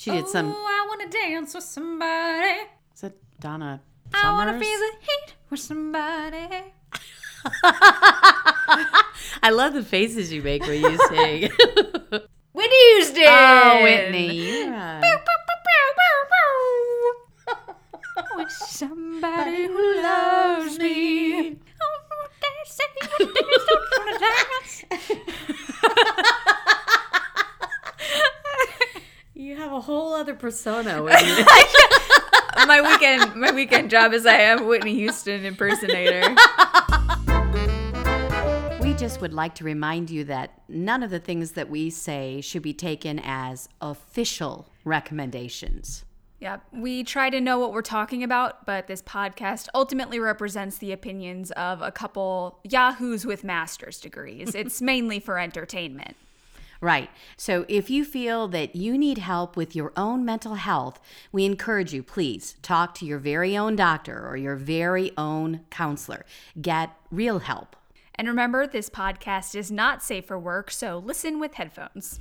She did some. Oh, I want to dance with somebody. Is that Donna I want to feel the heat with somebody. I love the faces you make when you sing. Whitney Houston. oh, Whitney. right. With somebody who loves me. Oh, they say what they don't wanna dance. You have a whole other persona. When you... my weekend, my weekend job is I am Whitney Houston impersonator. we just would like to remind you that none of the things that we say should be taken as official recommendations. Yeah, we try to know what we're talking about, but this podcast ultimately represents the opinions of a couple yahoos with master's degrees. It's mainly for entertainment. Right. So if you feel that you need help with your own mental health, we encourage you, please talk to your very own doctor or your very own counselor. Get real help. And remember, this podcast is not safe for work, so listen with headphones.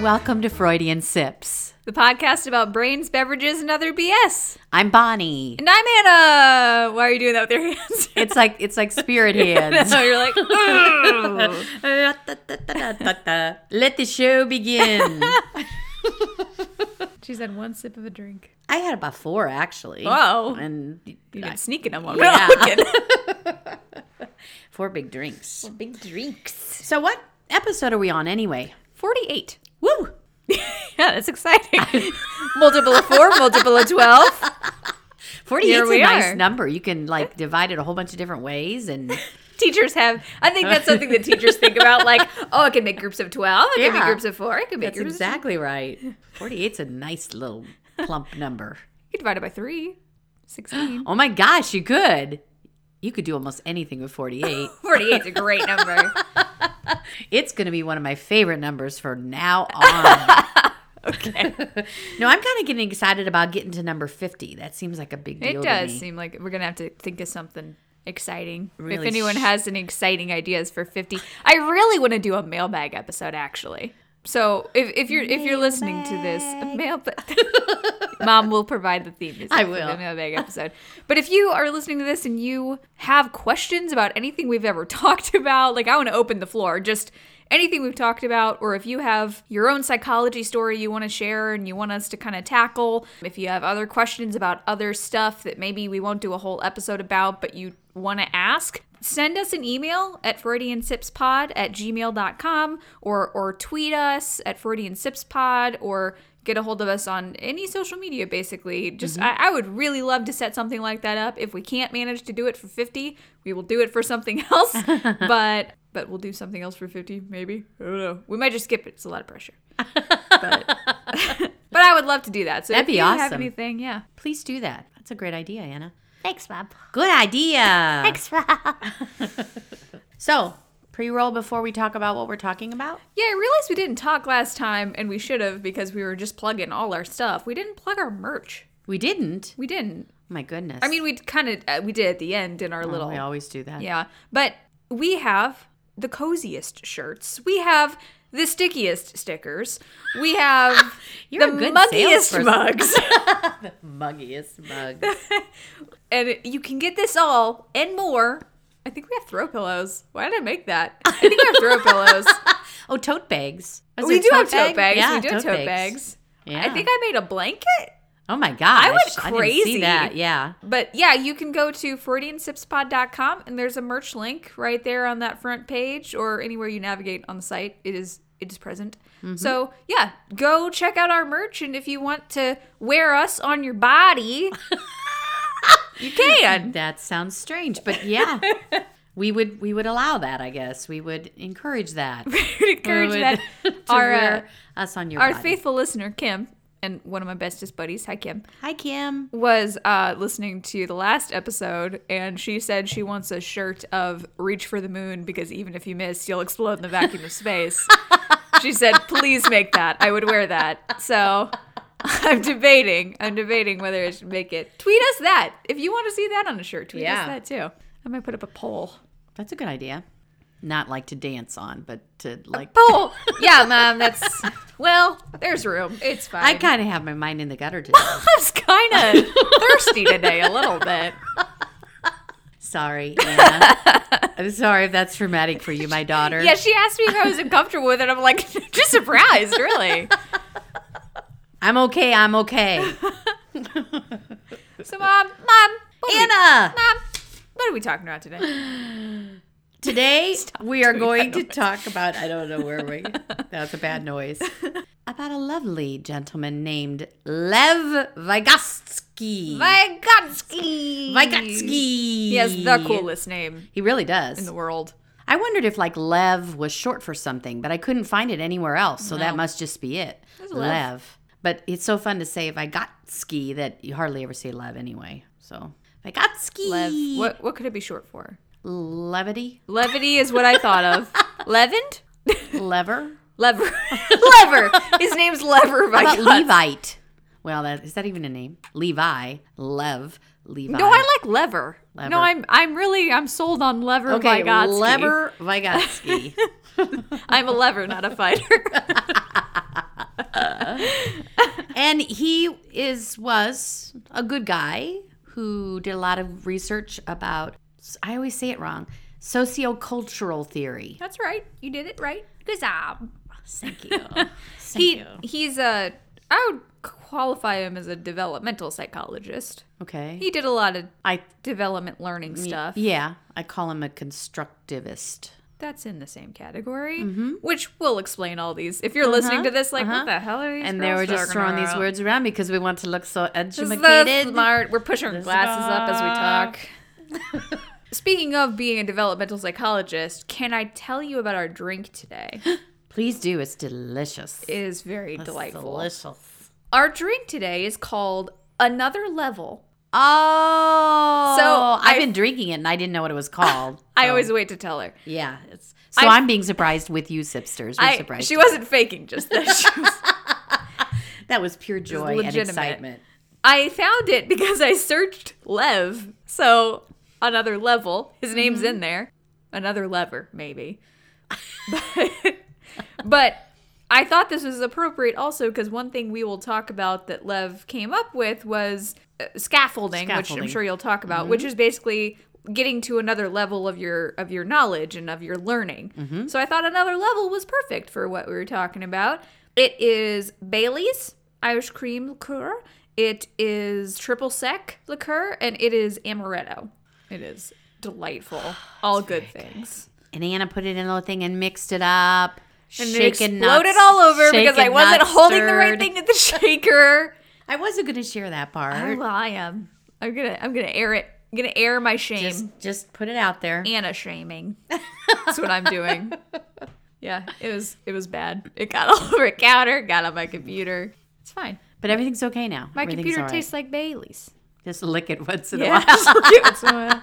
Welcome to Freudian Sips. The podcast about brains, beverages, and other BS. I'm Bonnie. And I'm Anna. Why are you doing that with your hands? It's like it's like spirit hands. so you're like, Let the show begin. She's had one sip of a drink. I had about four actually. Wow. And You've been sneaking them on Yeah. four big drinks. Four Big drinks. So what episode are we on anyway? 48. Woo! yeah, that's exciting. multiple of four, multiple of 12. 48 Here is a nice are. number. You can like divide it a whole bunch of different ways and Teachers have, I think that's something that teachers think about. Like, oh, I can make groups of 12. I can make groups of four. I can make that's groups exactly right. 48's a nice little plump number. you divide it by three. 16. Oh my gosh, you could. You could do almost anything with 48. 48 is a great number. it's going to be one of my favorite numbers for now on. Okay. no, I'm kind of getting excited about getting to number 50. That seems like a big deal It does seem like we're going to have to think of something exciting. if anyone sh- has any exciting ideas for 50, I really want to do a mailbag episode actually. So if, if you're if you're listening to this, a mailbag. Mom will provide the theme. I will. the mailbag episode. But if you are listening to this and you have questions about anything we've ever talked about, like I want to open the floor, just anything we've talked about, or if you have your own psychology story you want to share and you want us to kind of tackle, if you have other questions about other stuff that maybe we won't do a whole episode about, but you want to ask, send us an email at freudiansipspod at gmail.com or or tweet us at freudiansipspod or get a hold of us on any social media basically. Just mm-hmm. I, I would really love to set something like that up. If we can't manage to do it for 50 we will do it for something else. But but we'll do something else for 50 maybe. I don't know. We might just skip it. It's a lot of pressure. But but i would love to do that. So That'd if be you have anything yeah. Please do that. That's a great idea, Anna. Thanks, Mom. Good idea. Thanks, Mom. So, pre roll before we talk about what we're talking about? yeah i realized we didn't talk last time and we should have because we were just plugging all our stuff we didn't plug our merch We didn't. we didn't My goodness. i mean we kind of uh, we did at the end in our little we always do that. Yeah, but we have the coziest shirts. We have the stickiest stickers. We have You're the a good muggiest salesperson. mugs. Muggiest mug. And you can get this all and more. I think we have throw pillows. Why did I make that? I think we have throw pillows. oh, tote bags. Was we do a have tote bag? bags. Yeah, we do have tote bags. Yeah. I think I made a blanket. Oh my gosh. I went didn't crazy. see that. Yeah. But yeah, you can go to freudiansipspod.com and there's a merch link right there on that front page or anywhere you navigate on the site. It is it is present. Mm-hmm. So yeah, go check out our merch and if you want to wear us on your body, you can. That sounds strange, but yeah. we would we would allow that, I guess. We would encourage that. We'd encourage We would- that. to Our uh, us on your our body. faithful listener Kim and one of my bestest buddies, hi Kim, Hi Kim. was uh, listening to the last episode, and she said she wants a shirt of "Reach for the Moon" because even if you miss, you'll explode in the vacuum of space. she said, "Please make that. I would wear that." So I'm debating. I'm debating whether I should make it. Tweet us that if you want to see that on a shirt. Tweet Yeah. us that too. I might put up a poll. That's a good idea. Not like to dance on, but to like. Poll. yeah, mom. That's well. There's room. It's fine. I kind of have my mind in the gutter today. I was kind of thirsty today, a little bit. sorry, Anna. I'm sorry if that's traumatic for you, my daughter. Yeah, she asked me if I was uncomfortable with it. I'm like, just surprised, really. I'm okay. I'm okay. So, mom, mom, we- Anna, mom, what are we talking about today? today we are going to talk about. I don't know where we. That's a bad noise. About a lovely gentleman named Lev Vygotsky. Vygotsky. Vygotsky. He has the coolest name He really does. in the world. I wondered if like Lev was short for something, but I couldn't find it anywhere else. So that must just be it. Lev. Lev. But it's so fun to say Vygotsky that you hardly ever say Lev anyway. So Vygotsky. Lev. What what could it be short for? Levity? Levity is what I thought of. Levant? Lever? Lever. Lever. His name's Lever How about Vygotsky. Levite? Well, that, is that even a name? Levi. Lev. Levi. No, I like lever. Lever. No, I'm I'm really I'm sold on lever Okay, Vygotsky. Lever Vygotsky. I'm a lever, not a fighter. And he is was a good guy who did a lot of research about I always say it wrong sociocultural theory. That's right. You did it right. Good job. Thank you. Thank He you. he's a I would qualify him as a developmental psychologist. Okay. He did a lot of I development learning stuff. yeah, I call him a constructivist. That's in the same category, mm-hmm. which will explain all these. If you're listening to uh-huh. this, like, what uh-huh. the hell are these? And they were just throwing these words around because we want to look so educated. smart. We're pushing our glasses up as we talk. Speaking of being a developmental psychologist, can I tell you about our drink today? Please do. It's delicious. It is very It's delightful. Delicious. Our drink today is called Another Level. Oh, So, I've I- been drinking it and I didn't know what it was called. I So, always wait to tell her. yeah. It's so I- I'm being surprised with you, sipsters. We're I, surprised. she wasn't faking just this. That was pure joy and excitement. I found it because I searched Lev. So another level. His name's Mm-hmm. in there. Another lever, maybe. but, but I thought this was appropriate also because one thing we will talk about that Lev came up with was uh, scaffolding, which I'm sure you'll talk about, which is basically getting to another level of your of your knowledge and of your learning. So I thought another level was perfect for what we were talking about. It is Bailey's Irish cream liqueur. It is triple sec liqueur and it is amaretto. It is delightful. All good things. And Anna put it in a little thing and mixed it up. And it shaken, exploded not- all over because I wasn't holding the right thing at the shaker. I wasn't going to share that part. Oh, well, I am. I'm gonna I'm gonna air it. I'm gonna air my shame. just, just put it out there. Anna shaming. That's what I'm doing. Yeah, it was it was bad. It got all over a counter, got on my computer. It's fine. But everything's okay now. My computer all right. tastes like Bailey's. Just lick it once in a while. just look at what's going on.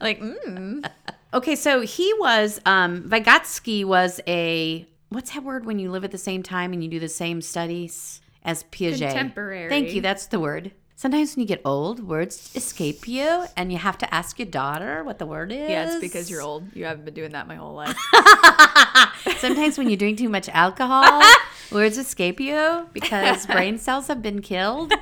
like mm. Okay, so he was um Vygotsky was a what's that word when you live at the same time and you do the same studies as Piaget? Contemporary. Thank you, that's the word. Sometimes when you get old, words escape you and you have to ask your daughter what the word is. Yeah, it's because you're old. You haven't been doing that my whole life. Sometimes when you drink too much alcohol, words escape you because brain cells have been killed.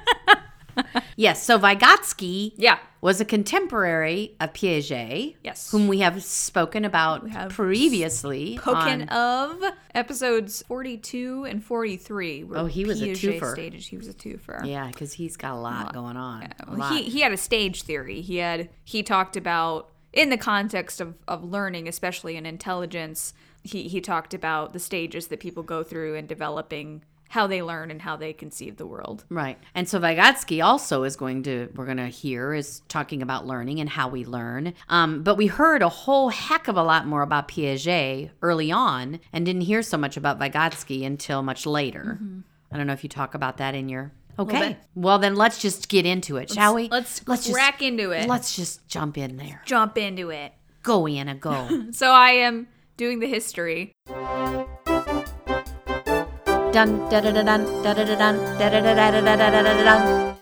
yes, so Vygotsky Yeah. was a contemporary of Piaget. Yes. Whom we have spoken about have previously. Spoken on- of episodes 42 and 43. Oh, he was a Piaget twofer. Stated he was a twofer. Yeah, because he's got a lot going on. A Well, lot. He he had a stage theory. He had he talked about in the context of, of learning, especially in intelligence, he, he talked about the stages that people go through in developing how they learn and how they conceive the world. Right. And so Vygotsky also is going to, we're going to hear, is talking about learning and how we learn. Um, but we heard a whole heck of a lot more about Piaget early on and didn't hear so much about Vygotsky until much later. I don't know if you talk about that in your. Okay. Well, then let's just get into it, shall we? Let's let's crack into it. Let's just jump in there. jump into it. Go, Anna, go. So I am doing the history. Dun da da da dun da da da dun da da da da da da da da da dun.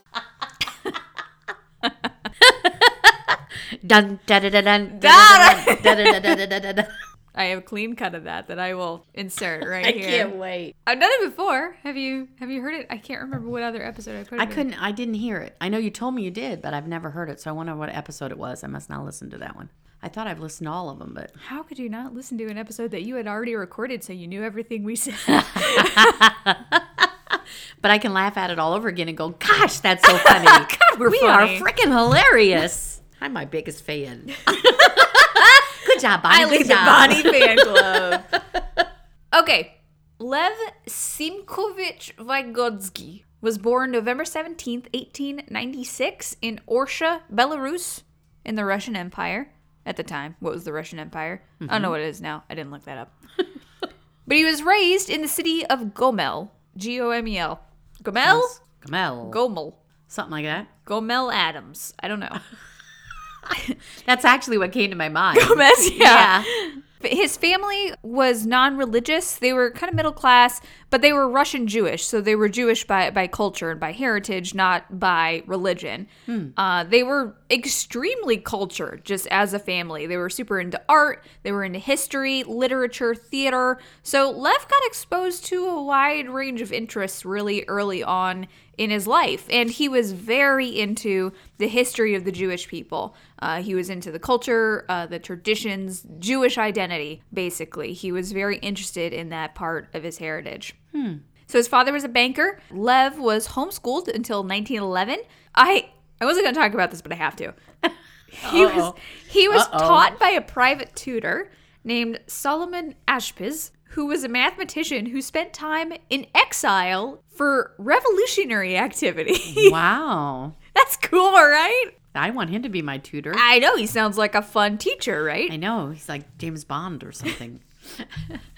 Dun da da da dun da da da da da da da da da. I have a clean cut of that that I will insert right I here. I can't wait. I've done it before. Have you have you heard it? I can't remember what other episode I put it I couldn't. I didn't hear it. I know you told me you did, but I've never heard it. So I wonder what episode it was. I must not listen to that one. I thought I've listened to all of them, but How could you not listen to an episode that you had already recorded so you knew everything we said? but I can laugh at it all over again and go, "Gosh, that's so funny! God, we're we funny." are freaking hilarious." I'm my biggest fan. Good job, Bonnie. I Good lead the. Bonnie fan club. okay. Lev Simkhovich Vygotsky was born November 17th, 1896 in Orsha, Belarus, in the Russian Empire. At the time, what was the Russian Empire? I don't know mm-hmm. what it is now. I didn't look that up. but he was raised in the city of Gomel. G O M E L. Gomel? Kamel. Gomel. Something like that. Gomel Adams. I don't know. That's actually what came to my mind. Gomez, yeah. Yeah. His family was non-religious. They were kind of middle class, but they were Russian Jewish, so they were Jewish by by culture and by heritage, not by religion. Uh, they were extremely cultured, just as a family. They were super into art. They were into history, literature, theater. So Lev got exposed to a wide range of interests really early on in his life. And he was very into the history of the Jewish people. Uh, he was into the culture, uh, the traditions, Jewish identity, basically. He was very interested in that part of his heritage. So his father was a banker. Lev was homeschooled until 1911. I I wasn't going to talk about this, but I have to. He was he was Uh-oh. taught by a private tutor named Solomon Ashpiz, who was a mathematician who spent time in exile for revolutionary activity. Wow. That's cool, right? I want him to be my tutor. I know he sounds like a fun teacher, right? I know. He's like James Bond or something.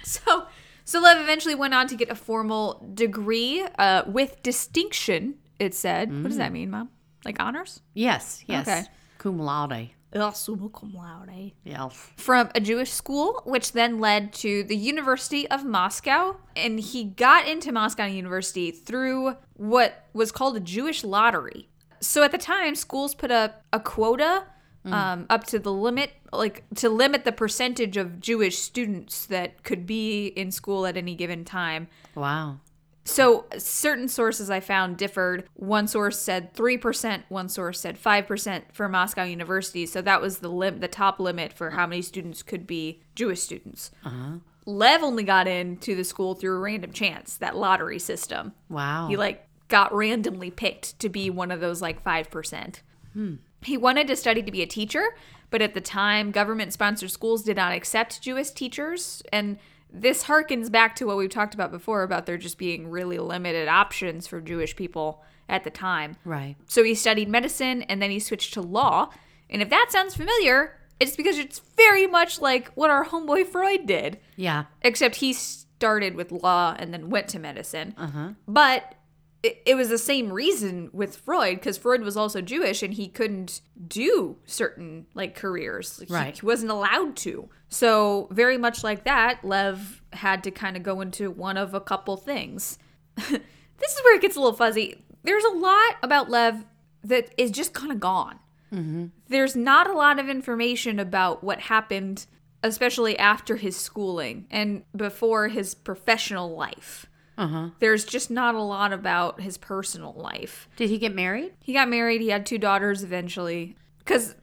So, so Lev eventually went on to get a formal degree uh, with distinction. It said, "What does that mean, Mom? Like honors?" yes, yes. Okay. Cum laude. Ugh, summa cum laude. Yes. From a Jewish school, which then led to the University of Moscow, and he got into Moscow University through what was called a Jewish lottery. So at the time, schools put up a quota um, up to the limit, like to limit the percentage of Jewish students that could be in school at any given time. Wow. So certain sources I found differed. One source said 3%, one source said 5% for Moscow University. So that was the lim- the top limit for how many students could be Jewish students. Uh-huh. Lev only got into the school through a random chance, that lottery system. Wow. He like got randomly picked to be one of those like 5%. Hmm. He wanted to study to be a teacher, but at the time, government sponsored schools did not accept Jewish teachers. And this harkens back to what we've talked about before about there just being really limited options for Jewish people at the time. right. So he studied medicine and then he switched to law. And if that sounds familiar, it's because it's very much like what our homeboy Freud did Yeah. except he started with law and then went to medicine. Uh-huh. But it, it was the same reason with Freud because Freud was also Jewish and he couldn't do certain like careers. He- Right. He, wasn't allowed to. So very much like that, Lev had to kind of go into one of a couple things. this is where it gets a little fuzzy. There's a lot about Lev that is just kind of gone mm-hmm. there's not a lot of information about what happened, especially after his schooling and before his professional life. Uh-huh. There's just not a lot about his personal life. Did he get married? He got married, he had two daughters eventually. Because,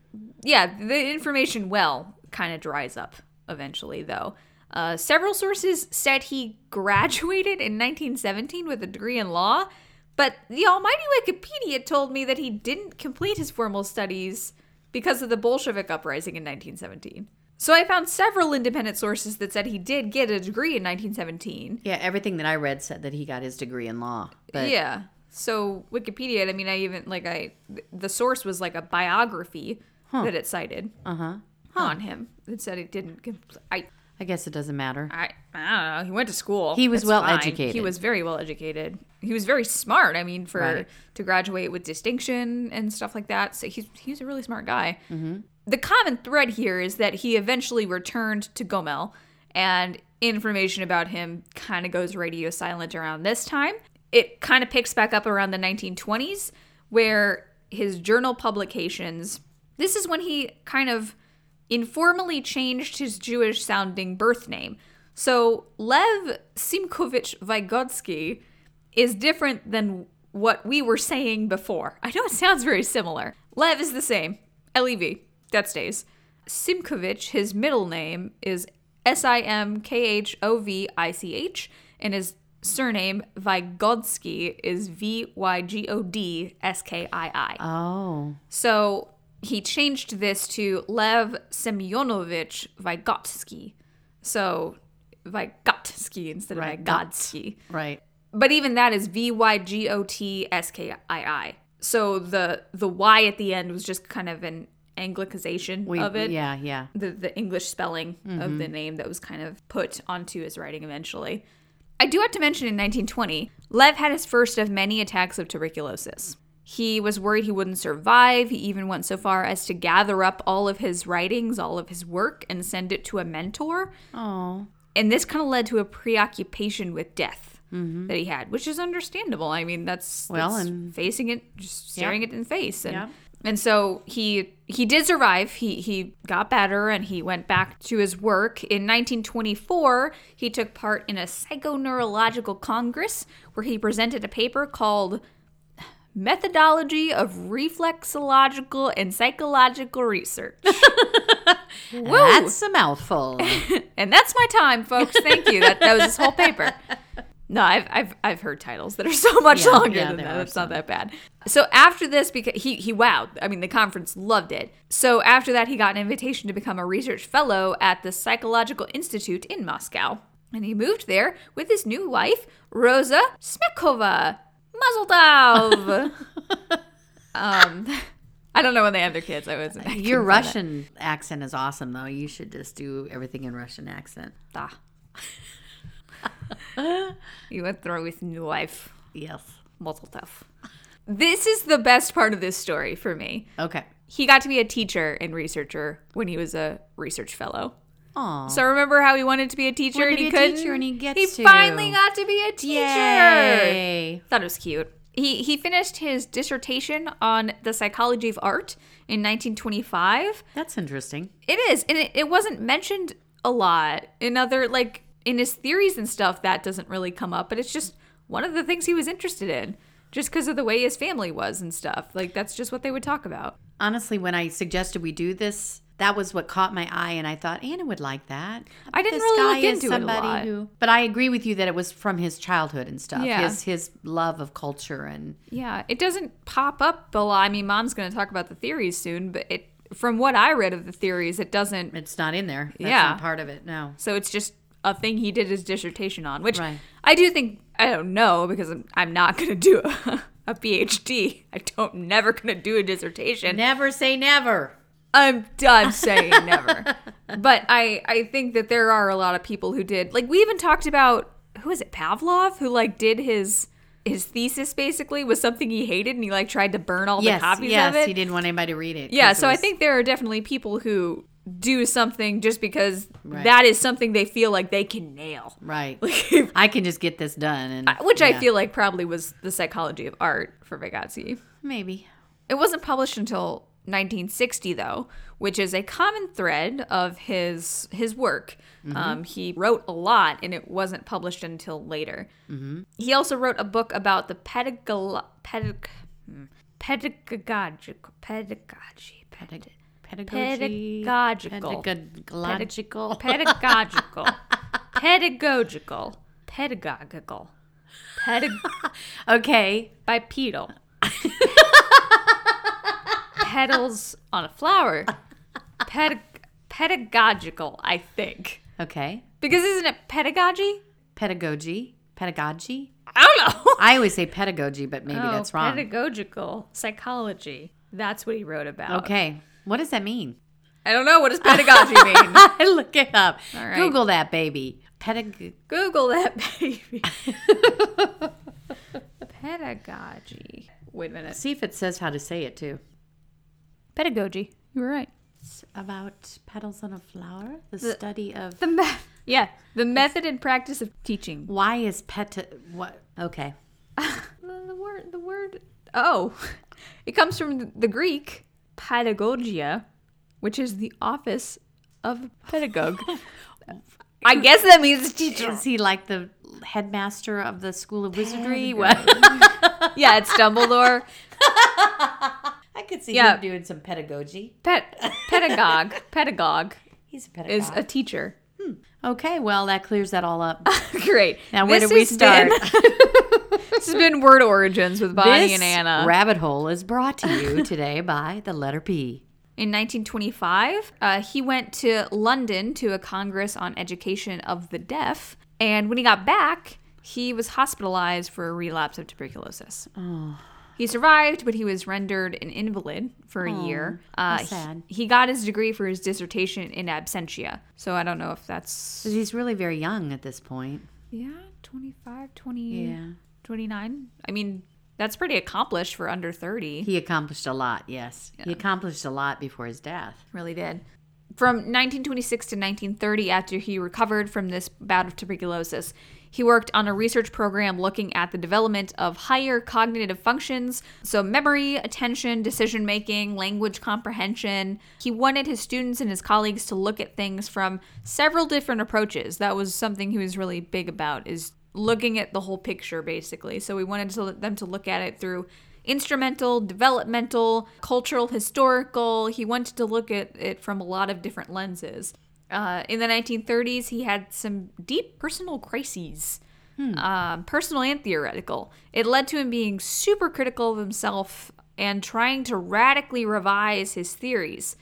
yeah, the information well kind of dries up eventually, though. Uh, several sources said he graduated in 1917 with a degree in law, but the almighty Wikipedia told me that he didn't complete his formal studies because of the Bolshevik uprising in 1917. So I found several independent sources that said he did get a degree in 1917. Yeah, everything that I read said that he got his degree in law. But yeah. So Wikipedia, I mean, I even like I the source was like a biography that it cited uh-huh. on him. It said it didn't. I I guess it doesn't matter. I I don't know. He went to school. He was well fine. educated. He was very well educated. He was very smart. I mean, for Right. to graduate with distinction and stuff like that. So he's he's a really smart guy. Mm-hmm. The common thread here is that he eventually returned to Gomel, and information about him kind of goes radio silent around this time. It kind of picks back up around the 1920s, where his journal publications, this is when he kind of informally changed his Jewish sounding birth name. So Lev Simkhovich Vygotsky is different than what we were saying before. I know it sounds very similar. Lev is the same. L-E-V. That stays. Simkhovich, his middle name is S-I-M-K-H-O-V-I-C-H, and his surname Vygodsky is V-Y-G-O-D-S-K-I-I. Oh. So he changed this to Lev Semyonovich Vygotsky. So Vygotsky instead of Right, Vygotsky. Right. But even that is V Y G O T S K I I. So the the Y at the end was just kind of an anglicization We, of it. Yeah, yeah. The the English spelling of the mm-hmm. name that was kind of put onto his writing eventually. I do have to mention in 1920, Lev had his first of many attacks of tuberculosis. He was worried he wouldn't survive. He even went so far as to gather up all of his writings, all of his work, and send it to a mentor. Oh. And this kind of led to a preoccupation with death mm-hmm. that he had, which is understandable. I mean, that's, Well, that's and- facing it, just staring it in the face. And, Yeah. And so he he did survive. He he got better and he went back to his work. In 1924, he took part in a psychoneurological congress where he presented a paper called Methodology of Reflexological and Psychological Research. That's a mouthful. And that's my time, folks. Thank you. That, that was his whole paper. No, I've, I've, I've heard titles that are so much Yeah, longer yeah, than that. It's not that bad. So after this, because he he wowed. I mean, the conference loved it. So after that, he got an invitation to become a research fellow at the Psychological Institute in Moscow, and he moved there with his new wife, Rosa Smekova. Mazel tov. um, I don't know when they have their kids. I was I Your Russian accent is awesome, though. You should just do everything in Russian accent. that. You went through with new wife. Yes. Mazel tov. This is the best part of this story for me. Okay. He got to be a teacher and researcher when he was a research fellow. Aw. So remember how he wanted to be a teacher and he a couldn't? teacher and he gets He to. finally got to be a teacher. Yay. Thought it was cute. He he finished his dissertation on the psychology of art in 1925. That's interesting. It is, and it, it wasn't mentioned a lot in other like in his theories and stuff. That doesn't really come up, but it's just one of the things he was interested in, just because of the way his family was and stuff. Like that's just what they would talk about. Honestly, when I suggested we do this, that was what caught my eye, and I thought Anna would like that. I didn't This really guy look into it a lot. who. But I agree with you that it was from his childhood and stuff. Yeah. His his love of culture and Yeah, it doesn't pop up a lot. I mean, Mom's going to talk about the theories soon, but it from what I read of the theories, it doesn't. it's not in there. That's Yeah. not part of it. No. So it's just a thing he did his dissertation on, which Right. I do think I don't know because I'm, I'm not going to do a, a PhD. I don't never going to do a dissertation. Never say never. I'm done saying never. But I I think that there are a lot of people who did. Like we even talked about who is it Pavlov who like did his his thesis basically was something he hated and he like tried to burn all yes, the copies yes. of it. Yes, he didn't want anybody to read it. Yeah, 'cause it so I think there are definitely people who do something just because Right. that is something they feel like they can nail. right. Like I can just get this done, and which I feel like probably was the psychology of art for Vygotsky. maybe. It wasn't published until 1960 though, which is a common thread of his his work. Um, he wrote a lot, and it wasn't published until later. He also wrote a book about the pedagogy, pedag- hmm, pedagogical, pedagogy, pedag- Pedagogy. pedagogical, Pedagogical. pedagogical, pedagogical, pedagogical, pedag- okay. bipedal. Petals on a flower. Pedag- pedagogical, I think. Okay. Because isn't it pedagogy? Pedagogy. Pedagogy. I don't know. I always say pedagogy, but maybe Oh, that's wrong. Pedagogical psychology. That's what he wrote about. okay. What does that mean? I don't know. What does pedagogy mean? I look it up. All right. Google that baby. Pedag. Google that, baby. pedagogy. Wait a minute. See if it says how to say it too. Pedagogy. You were right. It's about petals on a flower. The, The- study of The me- Yeah, the method and practice of teaching. Why is pet what? Okay. The, the word, the word. Oh, it comes from the Greek pedagogia, which is the office of pedagogue. I guess that means teacher. Is he like the headmaster of the School of Wizardry? Yeah, it's Dumbledore. I could see Yeah. him doing some pedagogy. Pet pedagogue. Pedagogue He's a pedagogue. is a teacher. Hmm. okay, well that clears that all up. Great. Now where This do we start? Been- this has been word origins with Bonnie this and Anna. rabbit hole is brought to you today by the letter P. In 1925, uh, he went to London to a Congress on Education of the Deaf. And when he got back, he was hospitalized for a relapse of tuberculosis. He survived, but he was rendered an invalid for a year. Uh, how sad. He, he got his degree for his dissertation in absentia. So I don't know if that's. He's really very young at this point. Yeah, 25, 20, Yeah. 29. I mean, that's pretty accomplished for under 30. He accomplished a lot, yes. He accomplished a lot before his death. really did. From 1926 to 1930, after he recovered from this bout of tuberculosis, he worked on a research program looking at the development of higher cognitive functions, so memory, attention, decision making, language comprehension. He wanted his students and his colleagues to look at things from several different approaches. That was something he was really big about is looking at the whole picture basically. So we wanted to, them to look at it through instrumental, developmental, cultural, historical. He wanted to look at it from a lot of different lenses. Uh, in the 1930s, he had some deep personal crises, um, personal and theoretical. It led to him being super critical of himself and trying to radically revise his theories.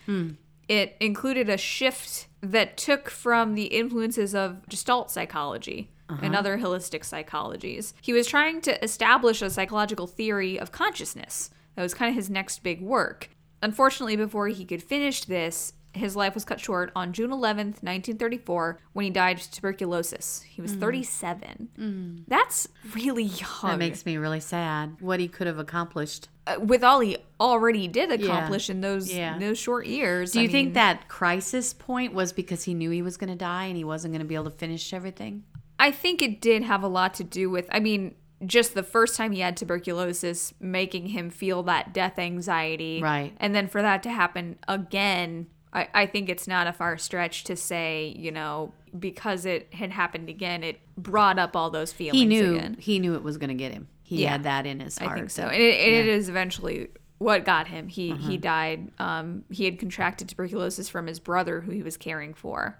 It included a shift that took from the influences of Gestalt psychology and uh-huh. other holistic psychologies. He was trying to establish a psychological theory of consciousness. That was kind of his next big work. Unfortunately, before he could finish this, his life was cut short on June 11th, 1934, when he died of tuberculosis. He was mm. 37. Mm. That's really young. That makes me really sad. What he could have accomplished. Uh, with all he already did accomplish in those Yeah. those short years. Do I you think mean- that crisis point was because he knew he was going to die and he wasn't going to be able to finish everything? I think it did have a lot to do with, I mean, just the first time he had tuberculosis, making him feel that death anxiety. Right. And then for that to happen again, I, I think it's not a far stretch to say, you know, because it had happened again, it brought up all those feelings He knew again. he knew it was going to get him. He Yeah. had that in his heart. I think so. And it, it Yeah. is eventually what got him. He Uh-huh. he died. Um, he had contracted tuberculosis from his brother, who he was caring for,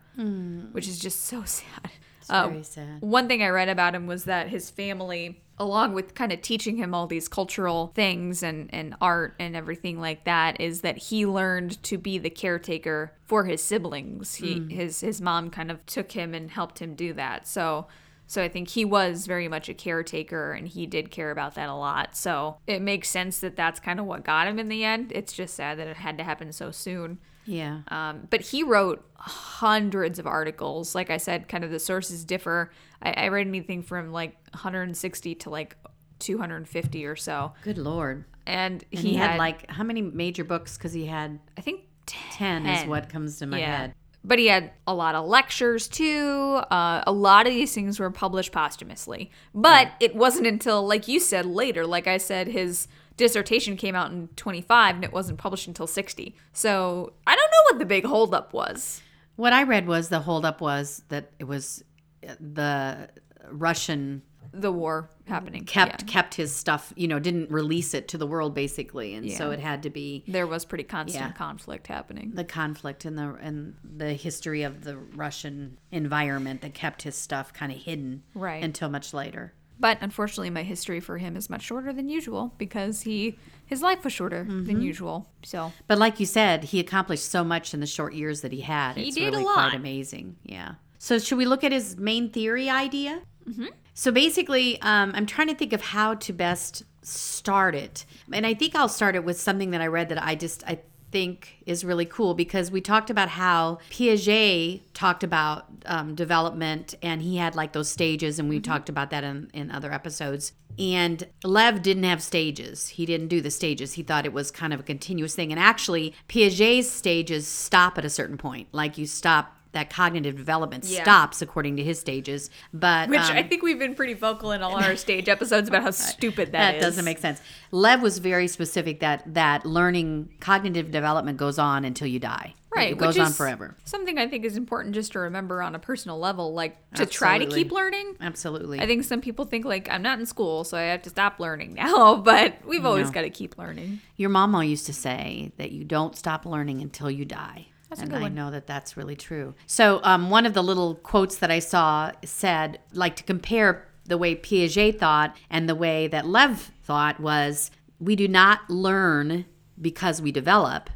which is just so sad. Uh, very sad. One thing I read about him was that his family, along with kind of teaching him all these cultural things and, and art and everything like that, is that he learned to be the caretaker for his siblings. He his his mom kind of took him and helped him do that. So so I think he was very much a caretaker and he did care about that a lot. So it makes sense that that's kind of what got him in the end. It's just sad that it had to happen so soon. Yeah. Um, but he wrote hundreds of articles. Like I said, kind of the sources differ. I, I read anything from like 160 to like 250 or so. Good lord. And, And he, he, had, had, like how many major books? Because he had I think 10, is what comes to my head. But he had a lot of lectures too. Uh, a lot of these things were published posthumously. But it wasn't until, like you said, later. Like I said, his dissertation came out in 25 and it wasn't published until 60. So I don't know what the big holdup was. What I read was the holdup was that it was uh, the Russian The war happening. kept Yeah. kept his stuff, you know, didn't release it to the world basically, and so it had to be There was pretty constant Yeah. conflict happening. the conflict and the and the history of the Russian environment that kept his stuff kind of hidden Right. until much later. But unfortunately, my history for him is much shorter than usual because he his life was shorter Mm-hmm. than usual. So But like you said, he accomplished so much in the short years that he had. He it's did a lot. quite amazing. Yeah. So should we look at his main theory idea? Mm-hmm. So basically, um, I'm trying to think of how to best start it, and I think I'll start it with something that I read that I just I think is really cool because we talked about how Piaget talked about um, development and he had like those stages, and we talked about that in, in other episodes. And Lev didn't have stages. He didn't do the stages. He thought it was kind of a continuous thing. And actually, Piaget's stages stop at a certain point. Like you stop that cognitive development Yeah. stops according to his stages. But Which um, I think we've been pretty vocal in all our stage episodes about how stupid that is. that is. doesn't make sense. Lev was very specific that that learning cognitive development goes on until you die. right. It goes on forever. Something I think is important just to remember on a personal level, like to try to keep learning. Absolutely. I think some people think like I'm not in school, so I have to stop learning now. But we've always No. got to keep learning. Your mama used to say that you don't stop learning until you die. That's a and I one. know that that's really true. So, um, one of the little quotes that I saw said, like to compare the way Piaget thought and the way that Lev thought was, we do not learn because we develop.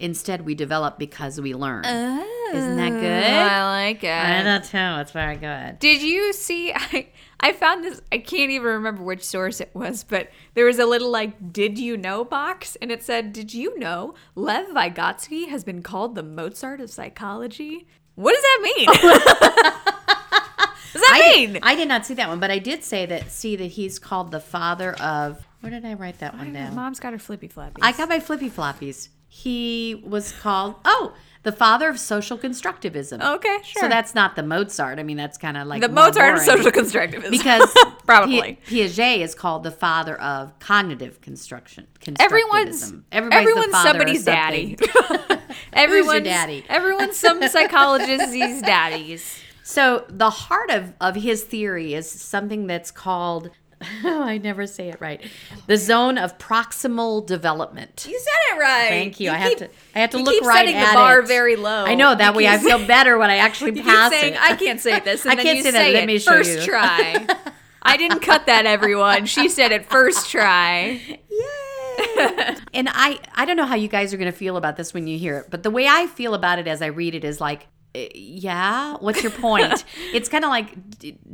Instead, we develop because we learn. Isn't that good? I like it. I know too. It's very good. Did you see? I I found this. I can't even remember which source it was, but there was a little like "Did you know?" box, and it said, "Did you know Lev Vygotsky has been called the Mozart of psychology?" What does that mean? does that I mean? did, I did not see that one, but I did say that. See that he's called the father of. Where did I write that one down? Mom's got her flippy floppies. I got my flippy floppies. He was called oh the father of social constructivism. Okay, sure. So that's not the Mozart. I mean, that's kind of like the Mozart of social constructivism. because probably Pi- Piaget is called the father of cognitive construction. everyone's. Everybody's, everyone's somebody's daddy. everyone's daddy? Everyone's some psychologist's daddies. So the heart of of his theory is something that's called. Oh, I never say it right. The zone of proximal development. You said it right. Thank you. I have to. I have to you look keep right setting at the bar it. very low. I know that You way. I feel better when I actually You pass keep saying, it. I can't say this, and I can't you say that. Let me show first you. try. I didn't cut that, everyone. She said it first try. Yay! and I, I don't know how you guys are going to feel about this when you hear it, but the way I feel about it as I read it is like, Eh, yeah, what's your point? it's kind of like,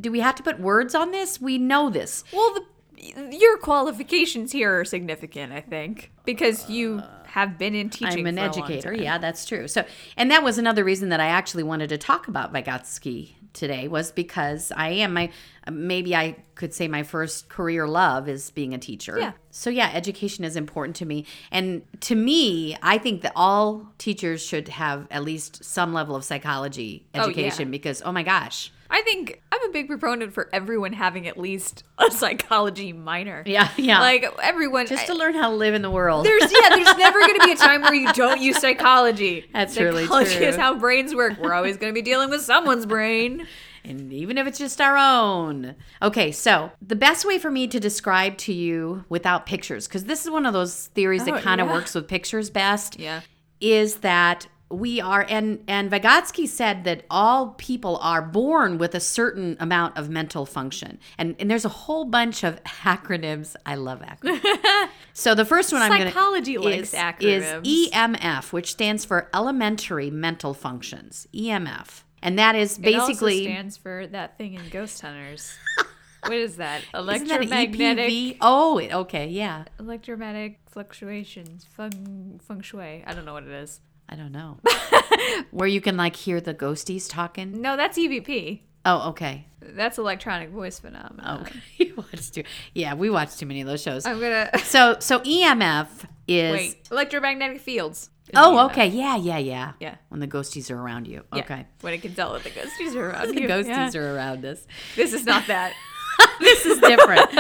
do we have to put words on this? We know this. Well, the, your qualifications here are significant, I think, because you uh, have been in teaching. I'm an for a long educator. time. Yeah, that's true. So, and that was another reason that I actually wanted to talk about Vygotsky today was because I am my maybe I could say my first career love is being a teacher. Yeah. So yeah, education is important to me. And to me, I think that all teachers should have at least some level of psychology Oh, yeah. education because oh my gosh. I think I'm a big proponent for everyone having at least a psychology minor. Yeah, yeah. Like everyone just to learn how to live in the world. There's yeah, there's never going to be a time where you don't use psychology. That's really psychology is how brains work. We're always going to be dealing with someone's brain. and even if it's just our own. Okay, so the best way for me to describe to you without pictures, because this is one of those theories Oh, that kind of yeah. works with pictures best, Yeah. is that we are and and Vygotsky said that all people are born with a certain amount of mental function. And and there's a whole bunch of acronyms. I love acronyms. so the first one I'm going to Psychology likes is, acronyms. is EMF, which stands for elementary mental functions. EMF. And that is It also basically stands for that thing in Ghost Hunters. what is that? That Electromagnetic EPV? Oh, okay, yeah. electromagnetic fluctuations. Feng feng shui. I don't know what it is. I don't know. Where you can like hear the ghosties talking. No, that's EVP. Oh, okay. That's electronic voice phenomenon. Okay. Oh, you watched too. Yeah, we watched too many of those shows. I'm gonna So, so EMF is. wait. Electromagnetic fields. Oh, EMF. okay. Yeah, yeah, yeah. Yeah. When the ghosties are around you. Yeah, Okay. When it can tell that the ghosties are around The you. The ghosties Yeah. are around us. This is not that. this is different.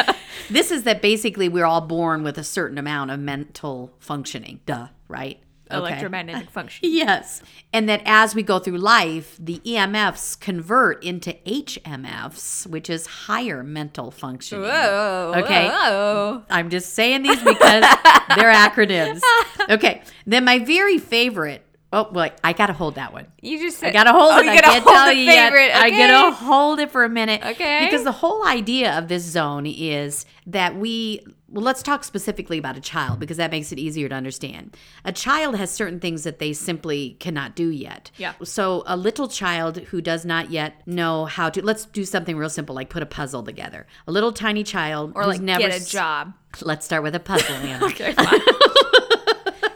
this is that basically we're all born with a certain amount of mental functioning. Duh, right? Okay. Electromagnetic function. Yes. And that as we go through life, the EMFs convert into HMFs, which is higher mental functioning. Whoa. Okay. Whoa. I'm just saying these because they're acronyms. Okay. Then my very favorite. Oh, well, I got to hold that one. You just said, I gotta hold oh, it. I can't hold tell you yet. favorite. I gotta hold it for a minute. Okay. Because the whole idea of this zone is that we. Well, let's talk specifically about a child because that makes it easier to understand. A child has certain things that they simply cannot do yet. Yeah. So a little child who does not yet know how to. Let's do something real simple, like put a puzzle together. A little tiny child or like never get a s- job. Let's start with a puzzle, Anna. Okay, fine.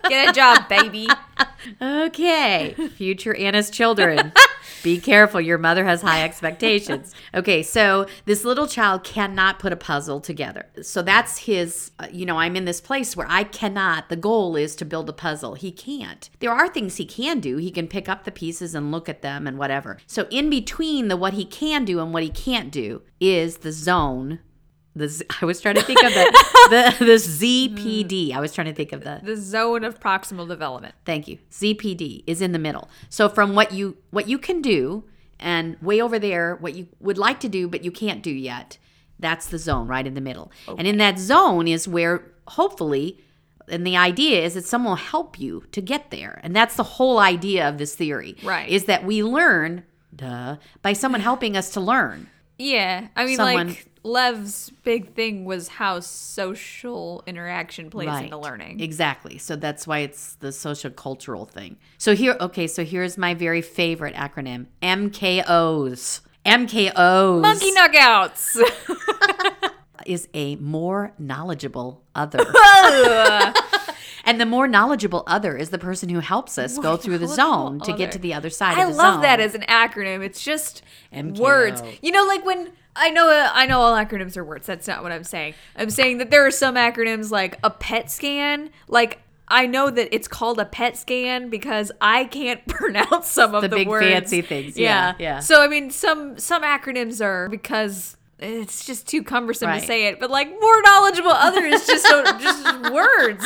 get a job, baby. Okay, future Anna's children. Be careful. Your mother has high expectations. Okay, so this little child cannot put a puzzle together. So that's his, uh, you know, I'm in this place where I cannot. The goal is to build a puzzle. He can't. There are things he can do. He can pick up the pieces and look at them and whatever. So in between the what he can do and what he can't do is the zone. I was trying to think of the the, the ZPD. Mm. I was trying to think of the The zone of proximal development. Thank you. ZPD is in the middle. So from what you what you can do and way over there what you would like to do but you can't do yet. That's the zone right in the middle. And in that zone is where hopefully and the idea is that someone will help you to get there. And that's the whole idea of this theory. Right. Is that we learn duh by someone helping us to learn. Yeah, I mean, Someone- like Lev's big thing was how social interaction plays Right. into learning. Exactly. So that's why it's the social cultural thing. So here, okay, so here's my very favorite acronym MKOs. MKOs Monkey knockouts. is a more knowledgeable other. Oh. and the more knowledgeable other is the person who helps us go through the zone to get to the other side I of the love zone. that as an acronym. It's just MKO. words. You know, like when I know I know all acronyms are words. That's not what I'm saying. I'm saying that there are some acronyms like a PET scan. Like I know that it's called a PET scan because I can't pronounce some of the the, big words. fancy things. Yeah, yeah. So I mean, some some acronyms are because. It's just too cumbersome Right. to say it, but like more knowledgeable others just don't, just words.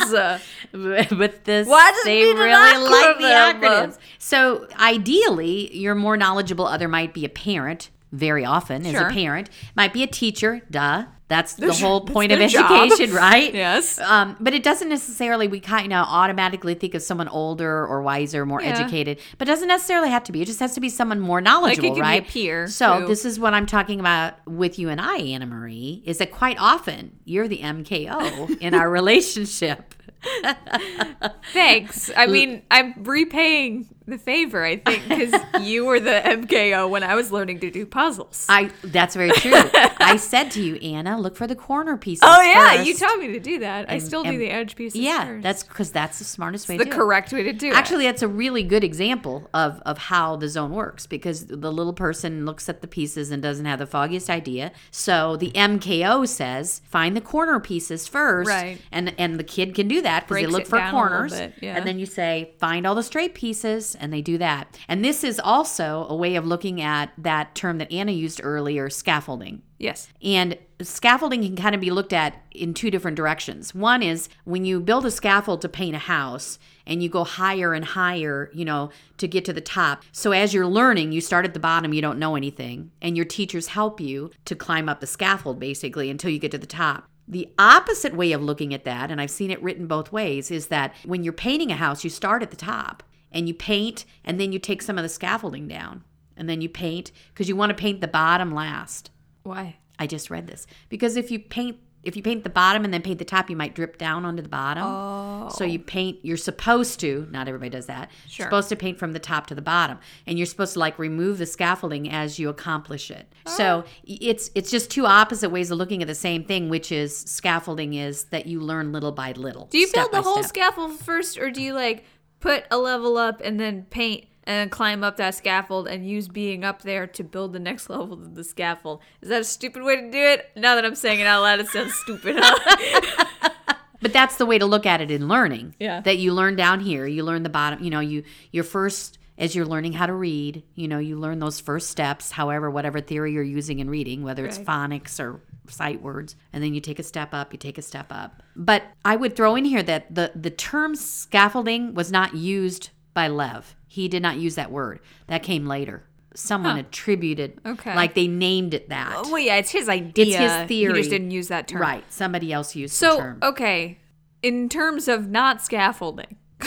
But this Why does they really like the acronyms. So ideally, your more knowledgeable other might be a parent. Very often, Sure. a parent might be a teacher. Duh, that's the whole point of their job. education, right? Yes. Um, but it doesn't necessarily. We kind of automatically think of someone older or wiser, more Yeah. educated, but doesn't necessarily have to be. It just has to be someone more knowledgeable, a right? peer, So who- this is what I'm talking about with you and I, Anna Marie. Is that quite often you're the MKO in our relationship. Thanks. I mean, I'm repaying the favor, I think, because you were the MKO when I was learning to do puzzles. I that's very true. I said to you, Anna, look for the corner pieces. oh, yeah. You first. taught me to do that. I And- still do the edge pieces Yeah, first. that's because that's the smartest way the to do it. The correct way to do it. Actually, that's a really good example of, of how the zone works because the little person looks at the pieces and doesn't have the foggiest idea. So the MKO says, find the corner pieces first. Right. And and the kid can do that because they look it for corners. bit, yeah. And then you say, find all the straight pieces, and they do that. And this is also a way of looking at that term that Anna used earlier, scaffolding. Yes. And scaffolding can kind of be looked at in two different directions. One is when you build a scaffold to paint a house and you go higher and higher, you know, to get to the top. So as you're learning, you start at the bottom, you don't know anything, and your teachers help you to climb up the scaffold basically until you get to the top. The opposite way of looking at that, and I've seen it written both ways, is that when you're painting a house, you start at the top and you paint and then you take some of the scaffolding down and then you paint because you want to paint the bottom last. Why? I just read this because if you paint if you paint the bottom and then paint the top, you might drip down onto the bottom. Oh. So you oh. paint. You're supposed to. Not everybody does that. Sure. You're supposed to paint from the top to the bottom, and you're supposed to like remove the scaffolding as you accomplish it. So oh. it's it's just two opposite ways of looking at the same thing, which is scaffolding is that you learn little by little. Do you build the whole step. scaffold first, or do you like put a level up and then paint and climb up that scaffold and use being up there to build the next level of the scaffold? Is that a stupid way to do it? Now that I'm saying it out loud, it sounds stupid. Huh? But that's the way to look at it in learning. Yeah. That you learn down here, you learn the bottom, you know, you your first as you're learning how to read, you know, you learn those first steps, however, whatever theory you're using in reading, whether it's Right. phonics or sight words, and then you take a step up, you take a step up. But I would throw in here that the the term scaffolding was not used by Lev. He did not use that word. That came later. Someone attributed Okay. like they named it that. well, yeah, it's his idea. It's his theory. He just didn't use that term. Right. Somebody else used the So, okay, in terms of not scaffolding,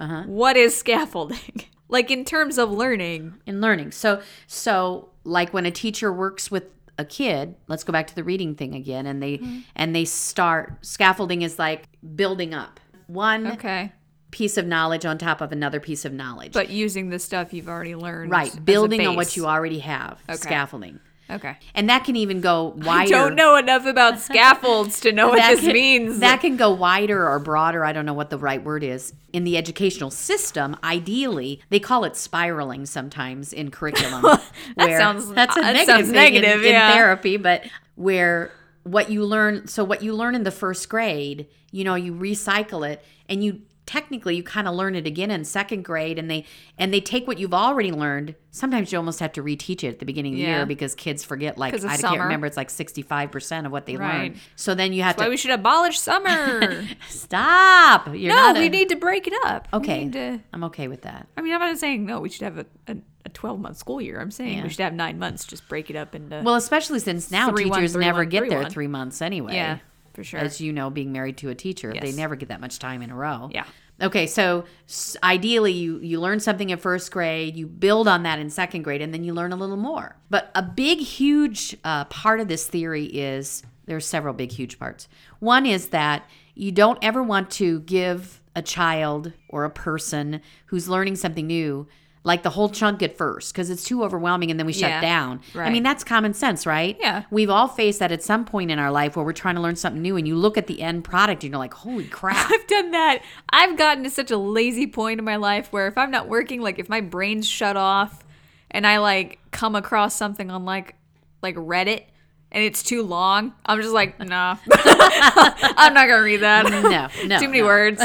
Uh-huh. what is scaffolding? like in terms of learning. in learning. So so like when a teacher works with a kid, let's go back to the reading thing again and they Mm-hmm. and they start scaffolding is like building up one Okay. Piece of knowledge on top of another piece of knowledge. But using the stuff you've already learned. right, building on what you already have. Okay. Scaffolding. Okay. And that can even go wider. I don't know enough about scaffolds to know what this can, means. That can go wider or broader. I don't know what the right word is. In the educational system, ideally, they call it spiraling sometimes in curriculum. That sounds- that's a that negative, negative, in, in therapy, but where what you learn, so what you learn in the first grade, you know, you recycle it and you technically you kind of learn it again in second grade and they and they take what you've already learned sometimes you almost have to reteach it at the beginning of the Yeah. year because kids forget like i can't remember it's like 65% of what they Right. learn so then you have Why to we should abolish summer. Stop. You're no, we a- need to break it up. Okay. to- I'm okay with that. I mean, I'm not saying no. We should have a, a, a 12 month school year. I'm saying Yeah. we should have nine months. Just break it up into. Well, especially since now Three one, teachers three never one, get three their one. three months anyway. yeah, for sure. As you know, being married to a teacher, they never get that much time in a row. yeah. Okay, so s- ideally, you you learn something in first grade, you build on that in second grade, and then you learn a little more. But a big, huge uh, part of this theory is there's several big, huge parts. One is that you don't ever want to give a child or a person who's learning something new like the whole chunk at first because it's too overwhelming and then we shut Yeah, down. I mean, that's common sense, right? Yeah. We've all faced that at some point in our life where we're trying to learn something new and you look at the end product and you're like, holy crap. I've done that. I've gotten to such a lazy point in my life where if I'm not working, like if my brain's shut off and I like come across something on like like Reddit and it's too long, I'm just like, nah. I'm not gonna read that. no, no. Too many no. words.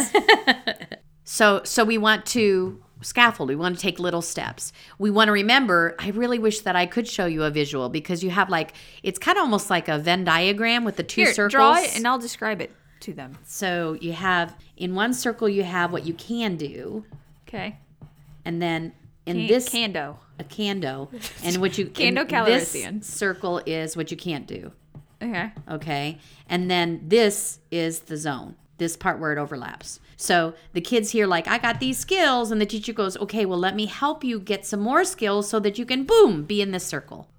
So so we want to scaffold. We want to take little steps. We want to remember, I really wish that I could show you a visual because you have like it's kind of almost like a Venn diagram with the two Here, circles. draw it and I'll describe it to them. so you have in one circle you have what you can do Okay. and then in Can- this Kando. a cando and what you and this circle is what you can't do. Okay. okay and then this is the zone this part where it overlaps so the kids here like i got these skills. And the teacher goes okay well let me help you get some more skills so that you can boom be in this circle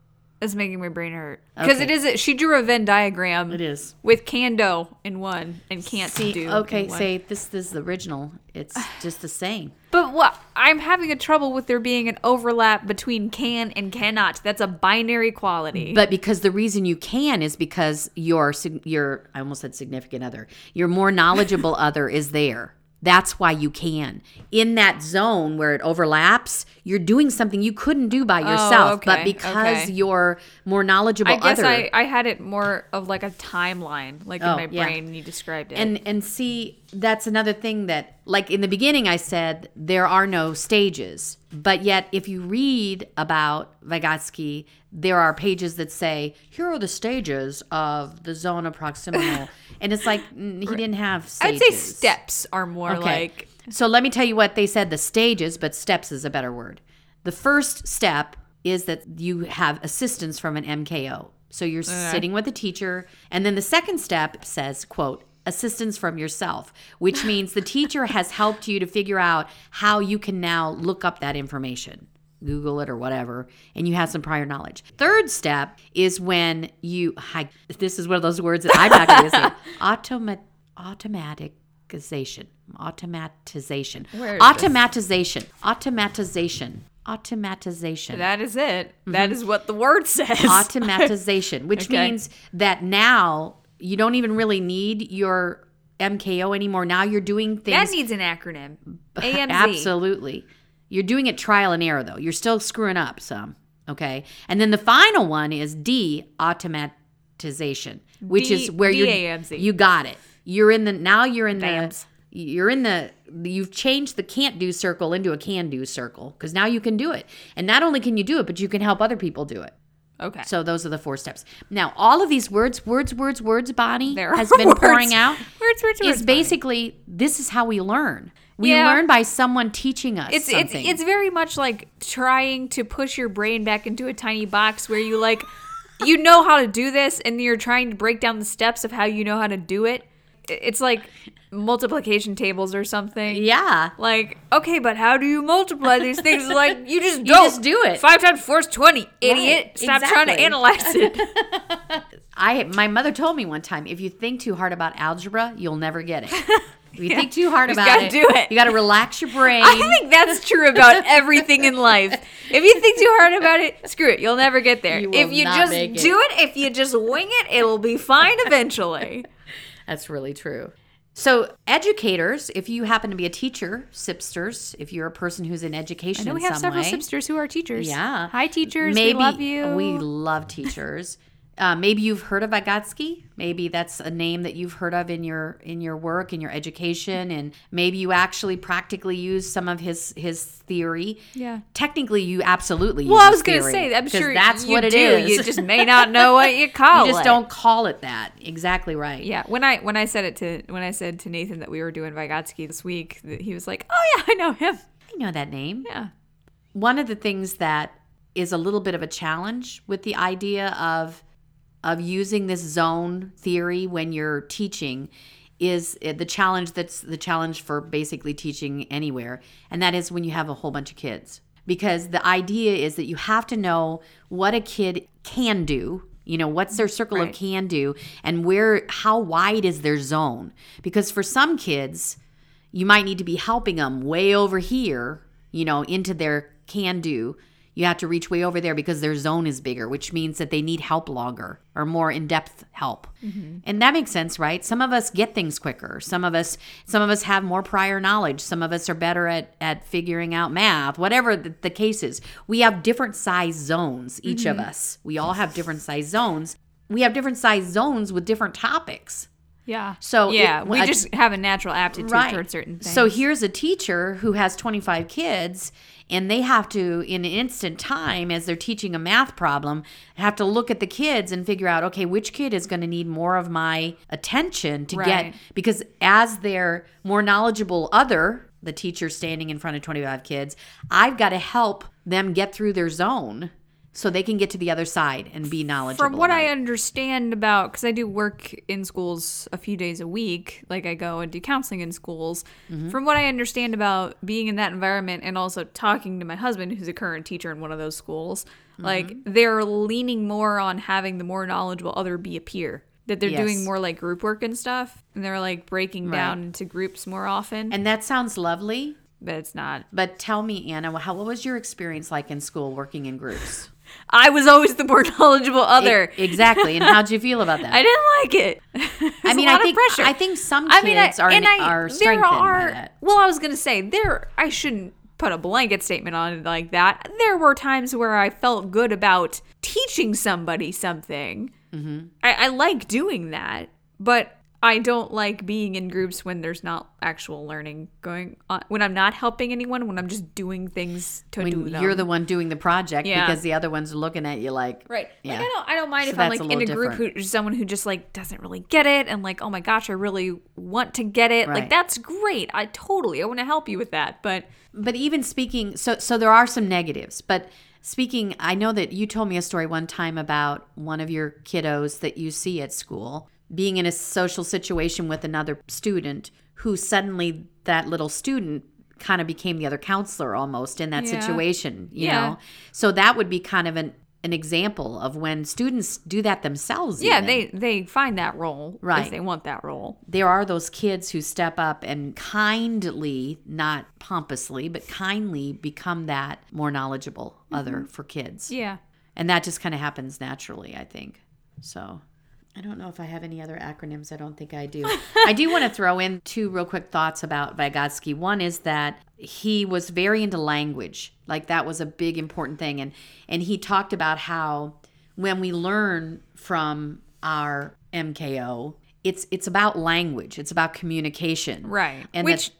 It's making my brain hurt because Okay. it is. A, she drew a Venn diagram. it is with Kando in one and can't see do. okay say this, this is the original it's just the same But what I'm having a trouble with there being an overlap between can and cannot. That's a binary quality. but because the reason you can is because your your i almost said significant other your more knowledgeable other is there that's why you can in that zone where it overlaps you're doing something you couldn't do by oh, yourself but okay, because okay. your more knowledgeable I guess other I, I had it more of like a timeline, like Oh, in my yeah. brain. You described it. and and see that's another thing that like in the beginning i said there are no stages but yet if you read about vygotsky there are pages that say here are the stages of the zona proximal and it's like he didn't have stages. I'd say steps are more Okay. like So let me tell you what they said the stages, but steps is a better word. The first step is that you have assistance from an MKO. So you're uh-huh. sitting with a teacher, and then the second step says, quote, assistance from yourself, which means the teacher has helped you to figure out how you can now look up that information. Google it or whatever, and you have some prior knowledge. Third step is when you, I, this is one of those words that I'm not going to say, automat, automaticization, automatization, Where is this? automatization, automatization, automatization. that is it. That mm-hmm. is what the word says. automatization, which Okay. means that now you don't even really need your MKO anymore. Now you're doing things that needs an acronym. AMZ. Absolutely. You're doing it trial and error though. You're still screwing up some. Okay. And then the final one is D automatization, which D- is where you you got it. You're in the now you're in the you're in the you've changed the can't do circle into a can do circle because now you can do it. And not only can you do it, but you can help other people do it. Okay. So those are the four steps. Now, all of these words, words, words, words, Bonnie There has been words. pouring out. Words, words, is words, Bonnie. basically this is how we learn. We Yeah. learn by someone teaching us it's something. it's it's very much like trying to push your brain back into a tiny box where you like you know how to do this and you're trying to break down the steps of how you know how to do it it's like multiplication tables or something yeah. like okay but how do you multiply these things like you just don't just do it. five times four is 20 idiot Right, stop trying to analyze it I my mother told me one time if you think too hard about algebra, you'll never get it. If you think too hard about it, do it. You got to relax your brain. I think that's true about everything in life. If you think too hard about it, screw it. You'll never get there. You if you just it. do it, if you just wing it, it'll be fine eventually. That's really true. So, educators, if you happen to be a teacher, sipsters, if you're a person who's in education, I know we have several way, sisters who are teachers. Yeah. Hi, teachers. maybe we love you. we love teachers. Uh, maybe you've heard of Vygotsky. Maybe that's a name that you've heard of in your in your work in your education, and maybe you actually practically use some of his his theory. Yeah. Technically, you absolutely. Well, use I was going to say, I'm sure that's what it do. is. You just may not know what you call You just it. don't call it that. Exactly right. Yeah, when I when I said it to when I said to Nathan that we were doing Vygotsky this week, he was like, "Oh yeah, I know him." I know that name. Yeah. one of the things that is a little bit of a challenge with the idea of of using this zone theory when you're teaching is uh, the challenge that's the challenge for basically teaching anywhere and that is when you have a whole bunch of kids because the idea is that you have to know what a kid can do you know what's their circle Right. of can do and where how wide is their zone because for some kids you might need to be helping them way over here, you know, into their can do. You have to reach way over there because their zone is bigger, which means that they need help longer or more in-depth help. Mm-hmm. And that makes sense, right? Some of us get things quicker. Some of us some of us have more prior knowledge. Some of us are better at at figuring out math, whatever the, the case is. We have different size zones, each of mm-hmm. us. We all have different size zones. We have different size zones with different topics. Yeah. So yeah, it- we a- just have a natural aptitude towards certain things. so here's a teacher who has 25 kids, and they have to, in an instant time, as they're teaching a math problem, have to look at the kids and figure out, okay, which kid is going to need more of my attention to Right. get, because as their more knowledgeable other, the teacher standing in front of 25 kids, I've got to help them get through their zone so they can get to the other side and be knowledgeable. From what I understand about, because I do work in schools a few days a week, like I go and do counseling in schools. Mm-hmm. From what I understand about being in that environment and also talking to my husband, who's a current teacher in one of those schools, Mm-hmm. like they're leaning more on having the more knowledgeable other be a peer. That they're doing more like group work and stuff, and they're like breaking down into groups more often. and that sounds lovely. but it's not. But tell me, Anna, how, what was your experience like in school working in groups? I was always the more knowledgeable other. E- exactly. And how'd you feel about that? I didn't like it. I mean, a lot I think of pressure. I think some I kids mean, I, are and I, are there strengthened are. by that. Well, I was gonna say there. I shouldn't put a blanket statement on it like that. There were times where I felt good about teaching somebody something. Mm-hmm. I, I like doing that, but I don't like being in groups when there's not actual learning going on. When I'm not helping anyone, when I'm just doing things to do them. you're the one doing the project Yeah. because the other ones are looking at you like Right. Yeah. Like I don't I don't mind So if I'm like a in a little group different. who someone who just like doesn't really get it and like, oh my gosh, I really want to get it. Right. Like that's great. I totally I want to help you with that. But but even speaking so so there are some negatives but speaking i know that you told me a story one time about one of your kiddos that you see at school being in a social situation with another student who suddenly that little student kind of became the other counselor almost in that Yeah. situation you Yeah. know so that would be kind of an an example of when students do that themselves yeah, even. they they find that role Right. they want that role. there are those kids who step up and kindly, not pompously, but kindly become that more knowledgeable other mm-hmm. for kids. Yeah. And that just kind of happens naturally, I think. So I don't know if I have any other acronyms. I don't think I do. I do want to throw in two real quick thoughts about Vygotsky. One is that he was very into language. Like that was a big important thing. And and he talked about how when we learn from our MKO, it's it's about language. It's about communication. Right. And Which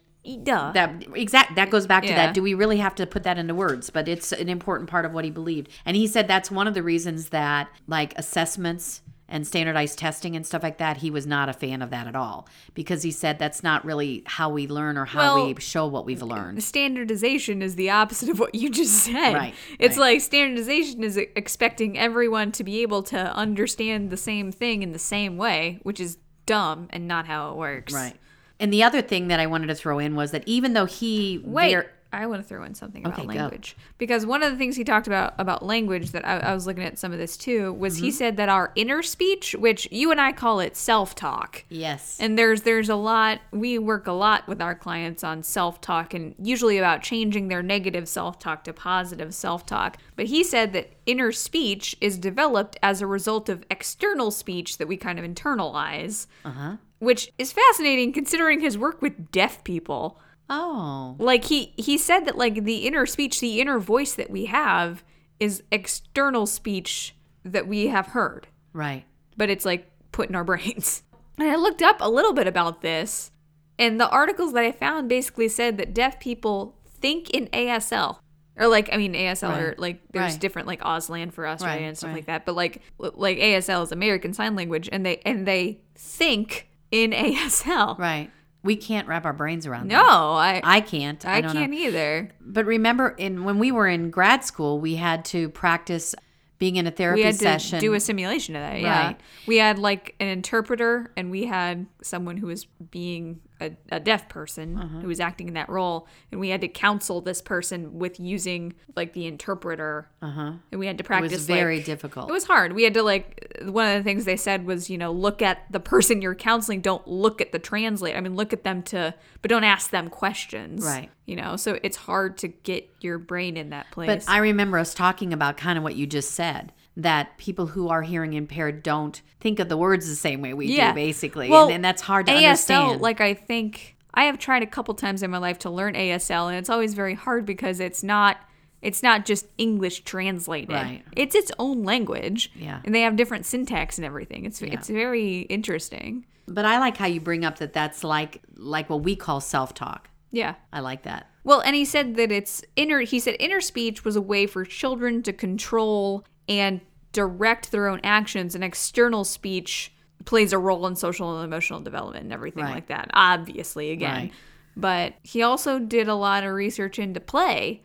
duh. that exact that goes back to Yeah. that do we really have to put that into words but it's an important part of what he believed and he said that's one of the reasons that like assessments and standardized testing and stuff like that he was not a fan of that at all because he said that's not really how we learn or how Well, we show what we've learned standardization is the opposite of what you just said. Right, It's right. like standardization is expecting everyone to be able to understand the same thing in the same way, which is dumb and not how it works. right and the other thing that i wanted to throw in was that even though he Wait, ver- I want to throw in something about Okay, go. language because one of the things he talked about about language that I, I was looking at some of this too was Mm-hmm. he said that our inner speech, which you and I call it self talk, Yes. and there's there's a lot we work a lot with our clients on self-talk and usually about changing their negative self-talk to positive self-talk. But he said that inner speech is developed as a result of external speech that we kind of internalize. Uh-huh. Which is fascinating considering his work with deaf people. Oh. Like he he said that like the inner speech, the inner voice that we have is external speech that we have heard Right. but it's like put in our brains. And I looked up a little bit about this, and the articles that I found basically said that deaf people think in ASL. Or like I mean ASL or like there's Right. different like Auslan for Australia right, Right, and stuff right. like that but like like ASL is American Sign Language and they and they think in ASL. Right. We can't wrap our brains around that. No, that. I I can't. I, I, can't know. either. But remember, in when we were in grad school, we had to practice being in a therapy We had to session. do a simulation of that. Yeah, we had like an interpreter, and we had someone who was being a, a deaf person Uh-huh. who was acting in that role, and we had to counsel this person with using like the interpreter, uh-huh. and we had to practice. It was very like, difficult. It was hard. We had to like one of the things they said was, you know, look at the person you're counseling. Don't look at the translate. I mean, look at them to, but don't ask them questions. Right. You know, so it's hard to get your brain in that place. But I remember us talking about kind of what you just said that people who are hearing impaired don't think of the words the same way we Yeah. do, basically. Well, and, and that's hard to ASL, understand. like I think I have tried a couple times in my life to learn ASL, and it's always very hard because it's not it's not just English translated. Right. It's its own language. Yeah. And they have different syntax and everything. It's it's very interesting. but I like how you bring up that that's like like what we call self-talk. Yeah. I like that. Well, and he said that it's inner he said inner speech was a way for children to control and direct their own actions and external speech plays a role in social and emotional development and everything Right. like that. Obviously, again. Right. But he also did a lot of research into play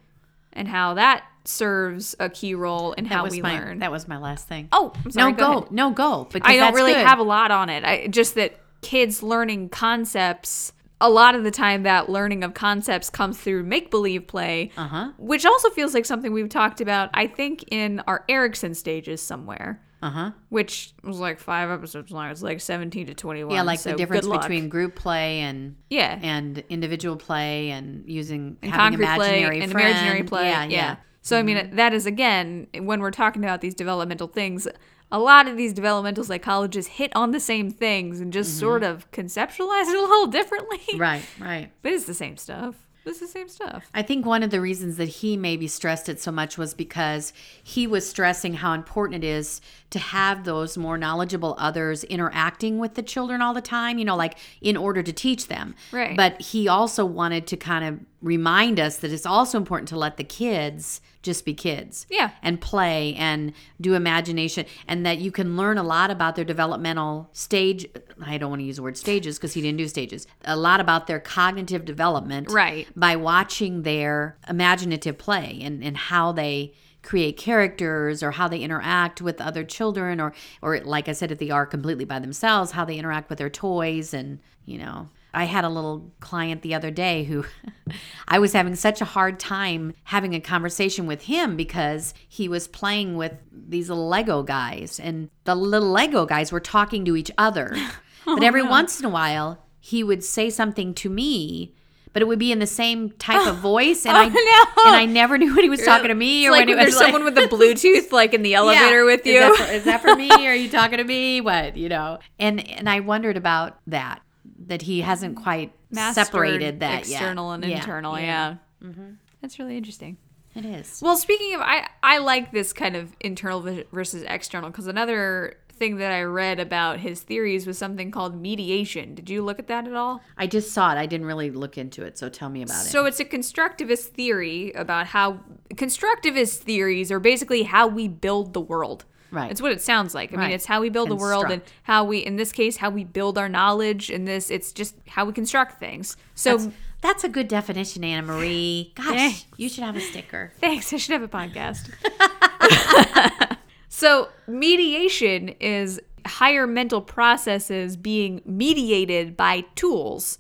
and how that serves a key role in That how we my learn. that was my last thing. oh, I'm sorry, no, go, ahead. no, go. Because I don't really good. have a lot on it. I just that kids learning concepts. A lot of the time, that learning of concepts comes through make believe play, Uh-huh. which also feels like something we've talked about. I think in our Erikson stages somewhere, Uh-huh. which was like five episodes long. It's like seventeen to twenty-one. Yeah, like so the difference between group play and yeah and individual play and using and having concrete play imaginary and imaginary play. Yeah, Yeah, yeah. Mm-hmm. So I mean, that is again when we're talking about these developmental things. A lot of these developmental psychologists hit on the same things and just sort of conceptualize it a little differently. Mm-hmm. Right, right. But it's the same stuff. It's the same stuff. I think one of the reasons that he maybe stressed it so much was because he was stressing how important it is to have those more knowledgeable others interacting with the children all the time, you know, like in order to teach them. Right. But he also wanted to kind of remind us that it's also important to let the kids just be kids. Yeah. And play and do imagination and that you can learn a lot about their developmental stage I don't want to use the word stages because he didn't do stages. A lot about their cognitive development Right. by watching their imaginative play and, and how they create characters or how they interact with other children or or like I said if they are completely by themselves how they interact with their toys and you know I had a little client the other day who I was having such a hard time having a conversation with him because he was playing with these little Lego guys and the little Lego guys were talking to each other. but oh, every once in a while he would say something to me but it would be in the same type of voice and oh, I no. and I never knew when he was talking to me or like when it when was there's someone with a Bluetooth like in the elevator Yeah. with Is you. that, for, is that for me? Are you talking to me? What you know? And and I wondered about that that he hasn't quite Mastered separated that yet. external and Yeah, internal. Yeah. Mm-hmm. That's really interesting. It is. Well, speaking of, I I like this kind of internal versus external because another thing that I read about his theories was something called mediation. Did you look at that at all? I just saw it. I didn't really look into it, so tell me about it. So it's a constructivist theory about how constructivist theories are basically how we build the world. Right. It's what it sounds like. I mean, it's how we build the world and how we, in this case, how we build our knowledge. In this, it's just how we construct things. So That's, that's a good definition, Anna Marie. Gosh, you should have a sticker. Thanks. I should have a podcast. so, mediation is higher mental processes being mediated by tools.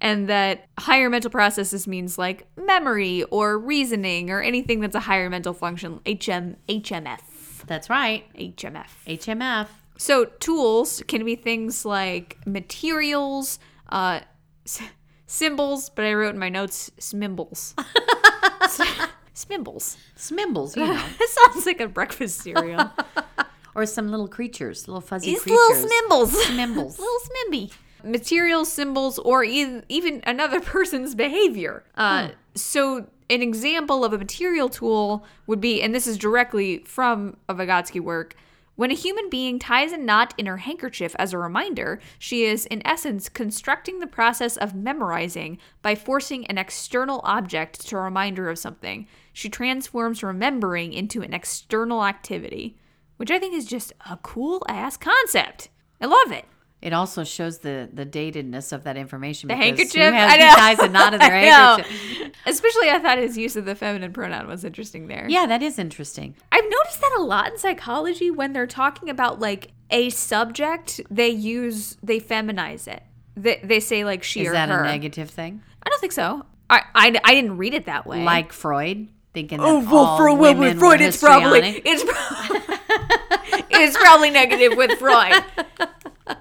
and that higher mental processes means like memory or reasoning or anything that's a higher mental function. HM HMF. That's right. HMF. HMF. So tools can be things like materials, uh, s- symbols, but I wrote in my notes smimbles. smimbles. Smimbles, you know. It sounds like a breakfast cereal. or some little creatures, little fuzzy These creatures. little smimbles. Smimbles. little smimby. Material symbols, or e- even another person's behavior. Uh, So, an example of a material tool would be, and this is directly from a Vygotsky work. When a human being ties a knot in her handkerchief as a reminder, she is, in essence, constructing the process of memorizing by forcing an external object to remind her of something. She transforms remembering into an external activity, which I think is just a cool ass concept. I love it. It also shows the the datedness of that information. The because handkerchief. Who, has, I know. ties a knot in their handkerchief? Especially, I thought his use of the feminine pronoun was interesting there. Yeah, that is interesting. I've noticed that a lot in psychology when they're talking about like a subject, they use they feminize it. They, they say like she Is or that her. a negative thing? I don't think so. I, I, I didn't read it that way. Like Freud, thinking that oh well, for women Freud, it's probably it's pro- it's probably negative with Freud.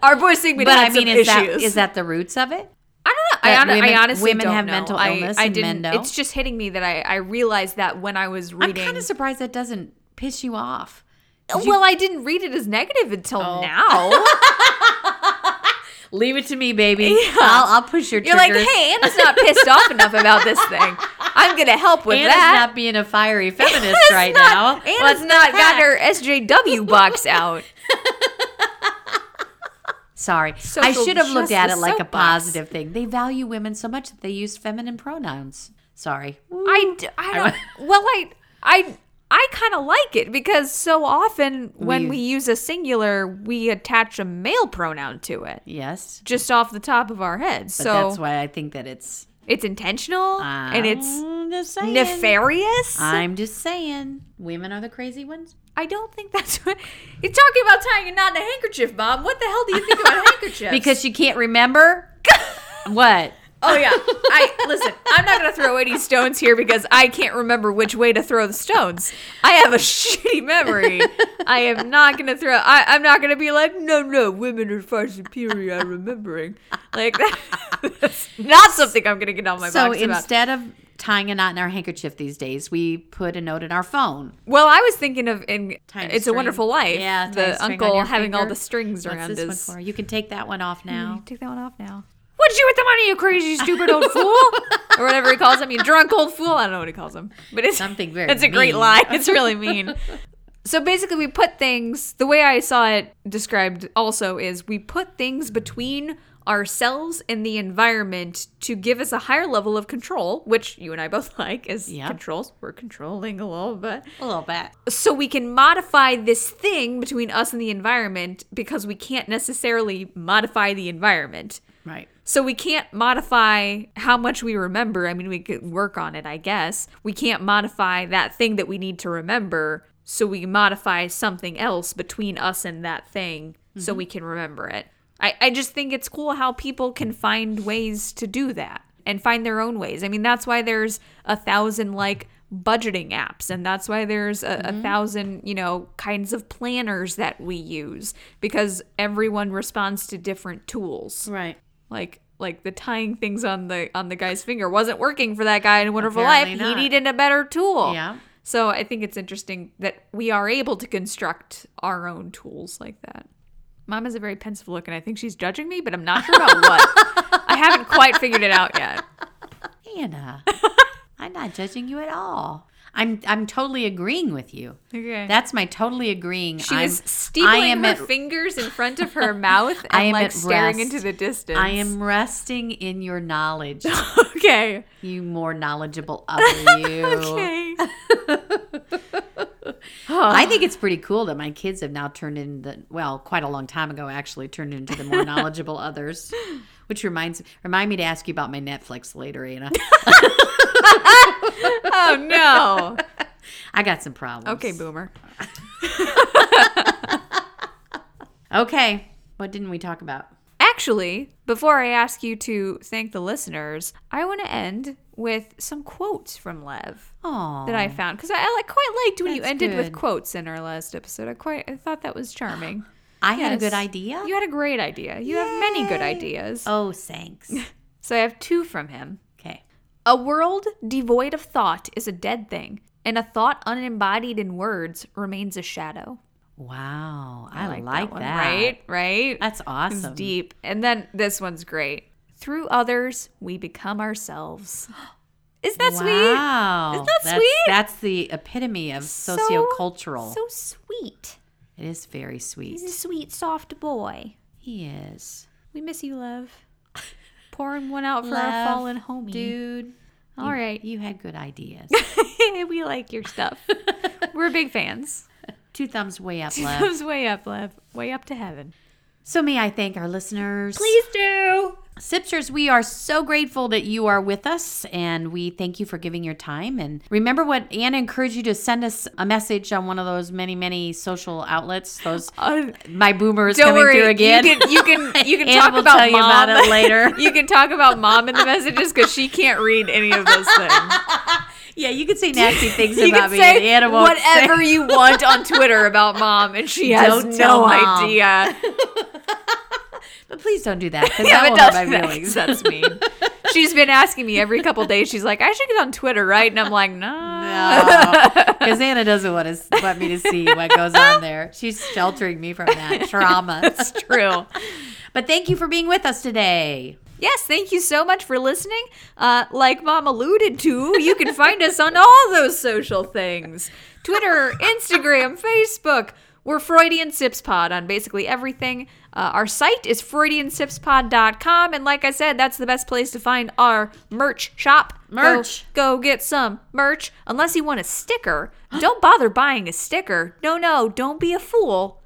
Our boy Sigmund But I mean, is that issues. is that the roots of it? I don't know. I, that hon- women- I honestly women don't have know. mental I- illness I, and didn't. It's just hitting me that I, I realized that when I was reading. I'm kind of surprised that doesn't piss you off. Did you- well, I didn't read it as negative until Oh. now. Leave it to me, baby. I'll, I'll push your You're like, hey, Anna's not pissed off enough about this thing. I'm gonna help with Anna's that. not being a fiery feminist Anna's right not- now. Anna's What's not got her SJW box out. Sorry, I should have looked at it like a positive thing. They value women so much that they use feminine pronouns. Sorry. I, d- I don't. Well, I, I, I kind of like it because so often when We- we use a singular, we attach a male pronoun to it Yes, just off the top of our heads. but so that's why I think that it's it's intentional and it's I'm just saying. nefarious. I'm just saying, women are the crazy ones. I don't think that's what you're talking about tying a knot in a handkerchief, Bob. What the hell do you think about handkerchiefs? Because you can't remember what. Oh yeah, I listen. I'm not gonna throw any stones here because I can't remember which way to throw the stones. I have a shitty memory. I am not gonna throw. I, I'm not gonna be like, no, no, women are far superior at remembering. Like that's not something I'm gonna get on my So about. instead of tying a knot in our handkerchief these days, we put a note in our phone. Well, I was thinking of in Tying It's a. Wonderful Life. Yeah, the uncle having all the strings What's around this his. one for? You can take that one off mm, now. You can take that one off now. What'd you do with the money, you crazy, stupid old fool? or whatever he calls him, you drunk old fool. I don't know what he calls him. But it's Something very It's a great line. It's really mean. so basically, we put things, the way I saw it described also is we put things between ourselves and the environment to give us a higher level of control, which you and I both like as Yep. controls. We're controlling a little bit A little bit. so we can modify this thing between us and the environment because we can't necessarily modify the environment. Right. So we can't modify how much we remember. I mean, we could work on it, I guess. We can't modify that thing that we need to remember. So we modify something else between us and that thing so we mm-hmm. can remember it. I, I just think it's cool how people can find ways to do that and find their own ways. I mean, that's why there's a thousand like budgeting apps and that's why there's a, a mm-hmm. thousand you know kinds of planners that we use because everyone responds to different tools Right. Like like the tying things on the on the guy's finger wasn't working for that guy in a wonderful Apparently life not. he needed a better tool Yeah. so i think it's interesting that we are able to construct our own tools like that mom has a very pensive look and i think she's judging me but i'm not sure about what i haven't quite figured it out yet Anna, I'm not judging you at all. I'm I'm totally agreeing with you. okay That's my totally agreeing. she I'm, was I steepling am her at, fingers in front of her mouth I and am like staring rest. into the distance I am resting in your knowledge. okay you more knowledgeable other you. okay I think it's pretty cool that my kids have now turned into the well, quite a long time ago actually turned into the more knowledgeable others. Which reminds remind me to ask you about my Netflix later, Anna. Oh no I got some problems. okay boomer Okay. What didn't we talk about? actually, before I ask you to thank the listeners, I want to end with some quotes from Lev Oh, that I found because I, I like quite liked when you That's ended with quotes in our last episode. I quite I thought that was charming. I had a good idea. You had a great idea. You have many good ideas. oh, thanks. So I have two from him. A world devoid of thought is a dead thing, and a thought unembodied in words remains a shadow. Wow, I, like, that that. one, right? Right? That's It's awesome. deep. And then this one's great. Through others, we become ourselves. Isn't that sweet? Wow, Isn't that that's, sweet? That's the epitome of So- sociocultural. So sweet. it is very sweet. He's a sweet, soft boy. He is. We miss you, Lev. Pouring one out for our fallen homie. dude. All you, right. you had good ideas. we like your stuff. We're big fans. Two thumbs way up, Lev. Thumbs way up, Lev. Way up to heaven. So may I thank our listeners? Please do. Sipsters, we are so grateful that you are with us and we thank you for giving your time. And remember what Anna encouraged you to send us a message on one of those many, many social outlets. Those Uh, my boomer is coming worry. through again. You can you can you can talk about tell you mom about it later. you can talk about mom in the messages because she can't read any of those things. yeah, you can say nasty things You about me. say and whatever say- you want on Twitter about mom, and she has Don't tell no Mom. idea. Please don't do that because Yeah, that will hurt my that, feelings. That's mean. She's been asking me every couple days. She's like, I should get on Twitter, right? And I'm like, no. Because Anna doesn't want to want me to see what goes on there. She's sheltering me from that trauma. It's true. But thank you for being with us today. Yes, thank you so much for listening. Uh, like Mom alluded to, you can find us on all those social things Twitter, Instagram, Facebook. We're Freudian Sips Pod on basically everything. Uh, our site is FreudianSipsPod.com. And like I said, that's the best place to find our merch shop. Merch. Go, get some merch. Unless you want a sticker, don't bother buying a sticker. No, no, don't be a fool.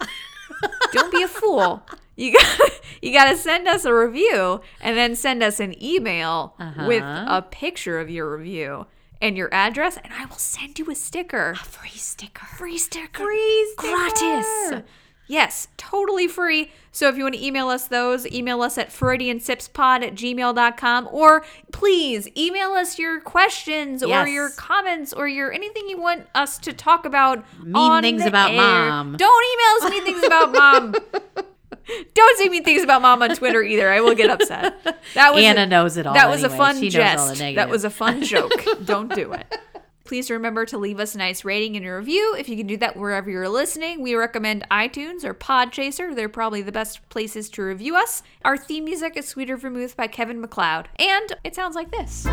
don't be a fool. You got you got to send us a review and then send us an email with a picture of your review and your address, and I will send you a sticker. A free sticker. Free sticker. Free Gratis. Yes, totally free. So if you want to email us those, email us at freudiansipspod at gmail.com or please email us your questions or your comments or your anything you want us to talk about. Mean on things the about air. Mom. Don't email us mean things about mom. Don't say mean things about mom on Twitter either. I will get upset. That was Anna a, knows it all. That was a fun She knows all the jest. That was a fun joke. Don't do it. Please remember to leave us a nice rating and review. If you can do that wherever you're listening, we recommend iTunes or Podchaser. They're probably the best places to review us. Our theme music is Sweeter Vermouth by Kevin MacLeod. And it sounds like this.